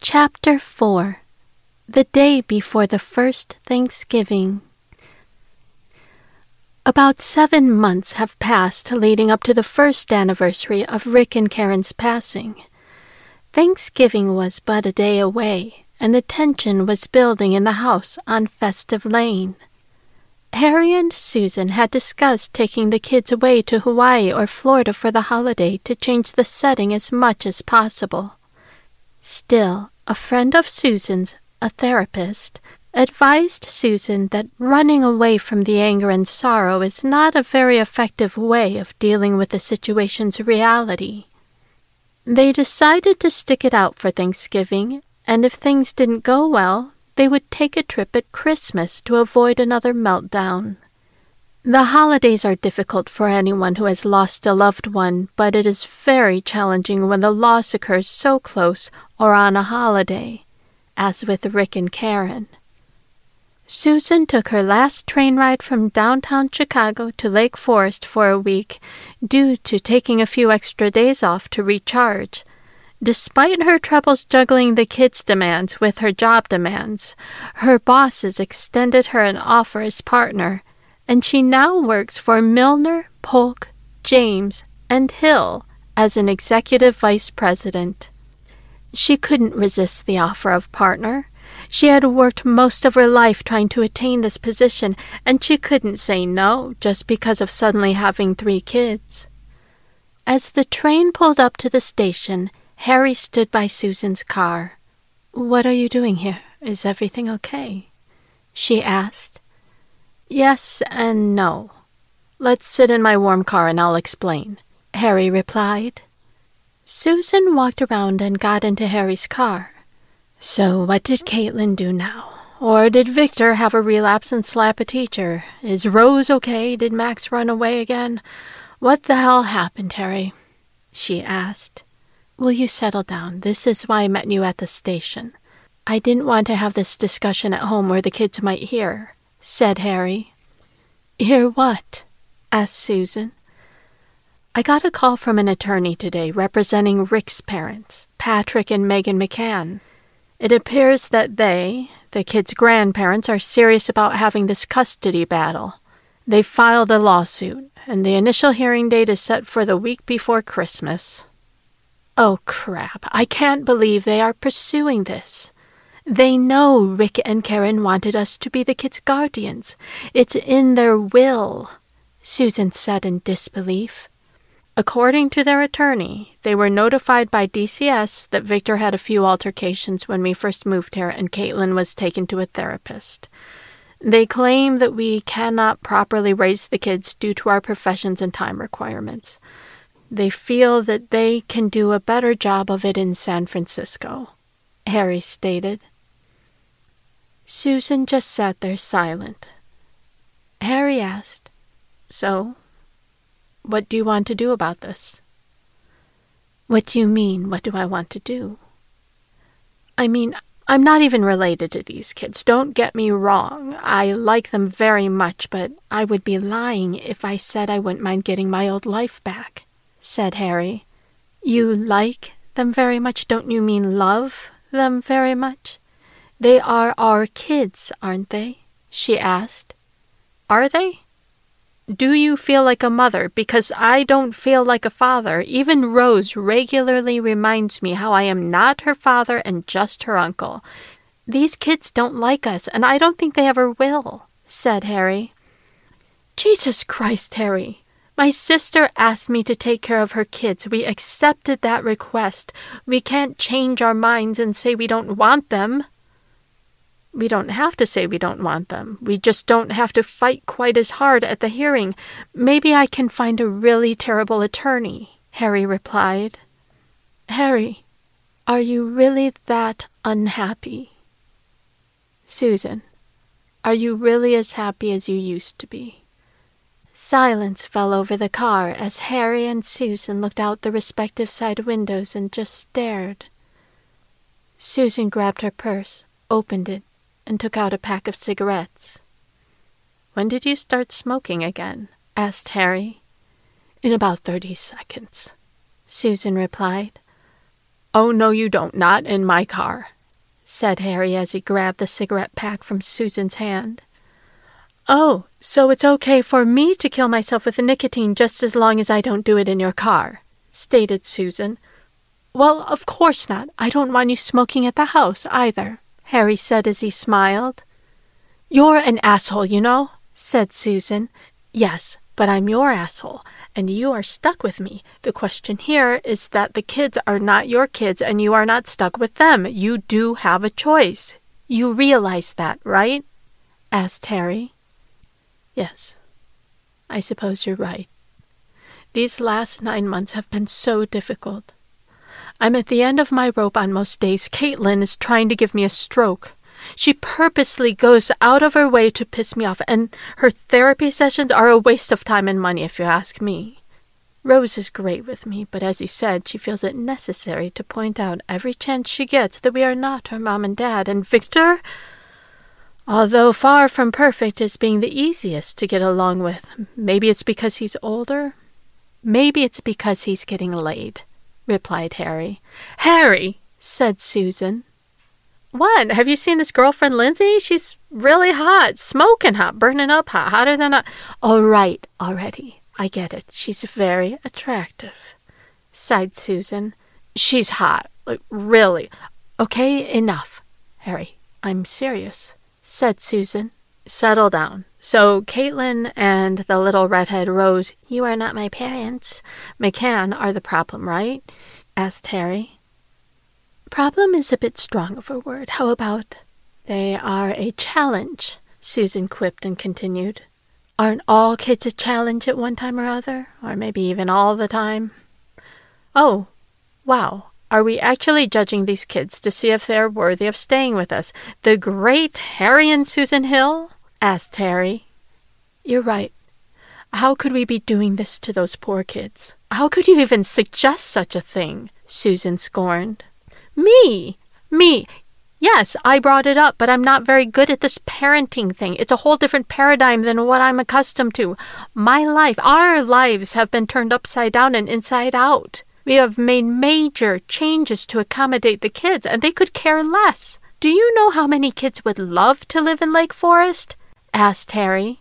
Chapter 4 The Day Before the First Thanksgiving. About seven months have passed leading up to the first anniversary of Rick and Carin's passing. Thanksgiving was but a day away, and the tension was building in the house on Festive Lane. Harry and Susan had discussed taking the kids away to Hawaii or Florida for the holiday to change the setting as much as possible. Still, a friend of Susan's, a therapist, advised Susan that running away from the anger and sorrow is not a very effective way of dealing with the situation's reality. They decided to stick it out for Thanksgiving, and if things didn't go well, they would take a trip at Christmas to avoid another meltdown. The holidays are difficult for anyone who has lost a loved one, but it is very challenging when the loss occurs so close or on a holiday, as with Rick and Carin. Susan took her last train ride from downtown Chicago to Lake Forest for a week, due to taking a few extra days off to recharge. Despite her troubles juggling the kids' demands with her job demands, her bosses extended her an offer as partner, and she now works for Milner, Polk, James, and Hill as an executive vice president. She couldn't resist the offer of partner. She had worked most of her life trying to attain this position, and she couldn't say no just because of suddenly having three kids. As the train pulled up to the station, Harry stood by Susan's car. What are you doing here? Is everything okay? She asked. Yes and no. Let's sit in my warm car and I'll explain, Harry replied. Susan walked around and got into Harry's car. So, what did Caitlin do now? Or did Victor have a relapse and slap a teacher? Is Rose okay? Did Max run away again? What the hell happened, Harry? She asked. Will you settle down? This is why I met you at the station. I didn't want to have this discussion at home where the kids might hear, said Harry. Hear what? asked Susan. I got a call from an attorney today representing Rick's parents, Patrick and Megan McCann. It appears that they, the kids' grandparents, are serious about having this custody battle. They filed a lawsuit, and the initial hearing date is set for the week before Christmas. Oh, crap. I can't believe they are pursuing this. They know Rick and Carin wanted us to be the kids' guardians. It's in their will, Susan said in disbelief. According to their attorney, they were notified by DCS that Victor had a few altercations when we first moved here and Caitlin was taken to a therapist. They claim that we cannot properly raise the kids due to our professions and time requirements. They feel that they can do a better job of it in San Francisco, Harry stated. Susan just sat there silent. Harry asked, So, what do you want to do about this? What do you mean, what do I want to do? I mean, I'm not even related to these kids. Don't get me wrong. I like them very much, but I would be lying if I said I wouldn't mind getting my old life back said Harry. You like them very much? Don't you mean love them very much? They are our kids, aren't they? she asked. Are they? Do you feel like a mother? Because I don't feel like a father. Even Rose regularly reminds me how I am not her father and just her uncle. These kids don't like us, and I don't think they ever will, said Harry. Jesus Christ, Harry, my sister asked me to take care of her kids. We accepted that request. We can't change our minds and say we don't want them. We don't have to say we don't want them. We just don't have to fight quite as hard at the hearing. Maybe I can find a really terrible attorney, Harry replied. Harry, are you really that unhappy? Susan, are you really as happy as you used to be? Silence fell over the car as Harry and Susan looked out the respective side windows and just stared. Susan grabbed her purse, opened it, and took out a pack of cigarettes. When did you start smoking again? asked Harry. In about thirty seconds, Susan replied. Oh, no, you don't. Not in my car, said Harry as he grabbed the cigarette pack from Susan's hand. Oh, so it's okay for me to kill myself with the nicotine just as long as I don't do it in your car, stated Susan. Well, of course not. I don't want you smoking at the house either, Harry said as he smiled. You're an asshole, you know, said Susan. Yes, but I'm your asshole, and you are stuck with me. The question here is that the kids are not your kids, and you are not stuck with them. You do have a choice. You realize that, right? asked Harry. Yes, I suppose you're right. These last nine months have been so difficult. I'm at the end of my rope on most days. Caitlin is trying to give me a stroke. She purposely goes out of her way to piss me off, and her therapy sessions are a waste of time and money, if you ask me. Rose is great with me, but as you said, she feels it necessary to point out every chance she gets that we are not her mom and dad, and Victor although far from perfect, is being the easiest to get along with. Maybe it's because he's older. Maybe it's because he's getting laid, replied Harry. Harry, said Susan. What? Have you seen his girlfriend Lindsay? She's really hot, smoking hot, burning up hot, hotter than a. All right, already. I get it. She's very attractive, sighed Susan. She's hot, like really. Okay, enough. Harry, I'm serious said Susan. Settle down. So Caitlin and the little redhead Rose, you are not my parents, McCann are the problem, right? asked Harry. Problem is a bit strong of a word. How about they are a challenge? Susan quipped and continued. Aren't all kids a challenge at one time or other? Or maybe even all the time? Oh, wow. Are we actually judging these kids to see if they're worthy of staying with us? The great Harry and Susan Hill? Asked Harry. You're right. How could we be doing this to those poor kids? How could you even suggest such a thing? Susan scorned. Me! Me! Yes, I brought it up, but I'm not very good at this parenting thing. It's a whole different paradigm than what I'm accustomed to. My life, our lives have been turned upside down and inside out. We have made major changes to accommodate the kids, and they could care less. Do you know how many kids would love to live in Lake Forest? Asked Harry.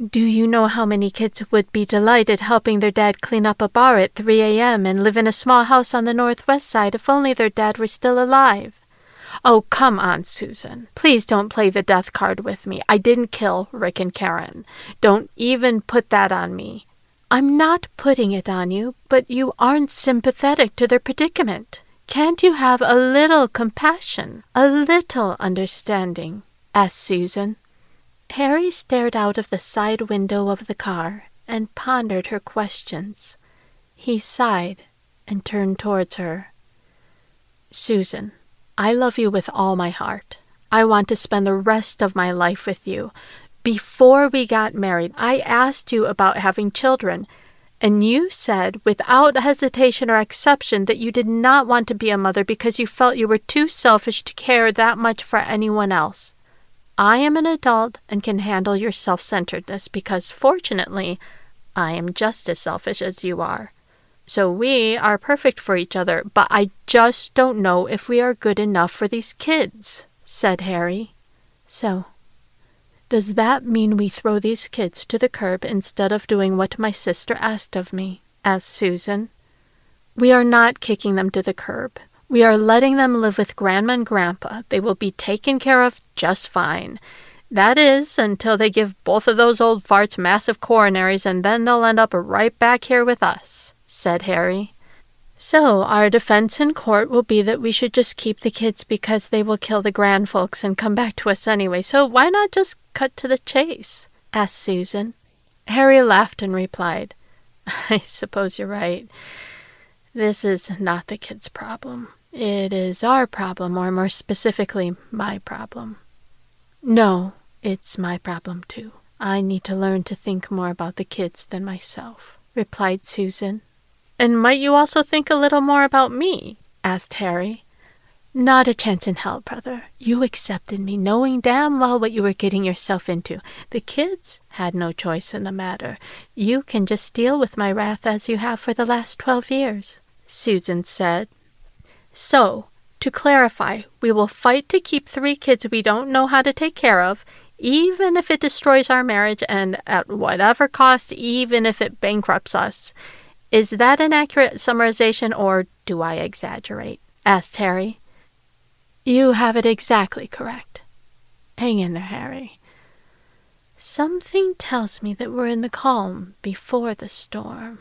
Do you know how many kids would be delighted helping their dad clean up a bar at 3 a.m. and live in a small house on the northwest side if only their dad were still alive? Oh, come on, Susan. Please don't play the death card with me. I didn't kill Rick and Carin. Don't even put that on me. I'm not putting it on you, but you aren't sympathetic to their predicament. Can't you have a little compassion, a little understanding? asked Susan. Harry stared out of the side window of the car and pondered her questions. He sighed and turned towards her. Susan, I love you with all my heart. I want to spend the rest of my life with you, before we got married, I asked you about having children, and you said, without hesitation or exception, that you did not want to be a mother because you felt you were too selfish to care that much for anyone else. I am an adult and can handle your self centeredness because, fortunately, I am just as selfish as you are. So we are perfect for each other, but I just don't know if we are good enough for these kids, said Harry. So, does that mean we throw these kids to the curb instead of doing what my sister asked of me? asked Susan. We are not kicking them to the curb. We are letting them live with Grandma and Grandpa. They will be taken care of just fine. That is, until they give both of those old farts massive coronaries, and then they'll end up right back here with us, said Harry. So, our defense in court will be that we should just keep the kids because they will kill the grand folks and come back to us anyway. So, why not just cut to the chase? asked Susan. Harry laughed and replied, I suppose you're right. This is not the kids' problem. It is our problem, or more specifically, my problem. No, it's my problem too. I need to learn to think more about the kids than myself, replied Susan. And might you also think a little more about me? asked Harry. Not a chance in hell, brother. You accepted me, knowing damn well what you were getting yourself into. The kids had no choice in the matter. You can just deal with my wrath as you have for the last twelve years, Susan said. So, to clarify, we will fight to keep three kids we don't know how to take care of, even if it destroys our marriage and at whatever cost, even if it bankrupts us. Is that an accurate summarization or do I exaggerate? asked Harry. You have it exactly correct. Hang in there, Harry. Something tells me that we're in the calm before the storm.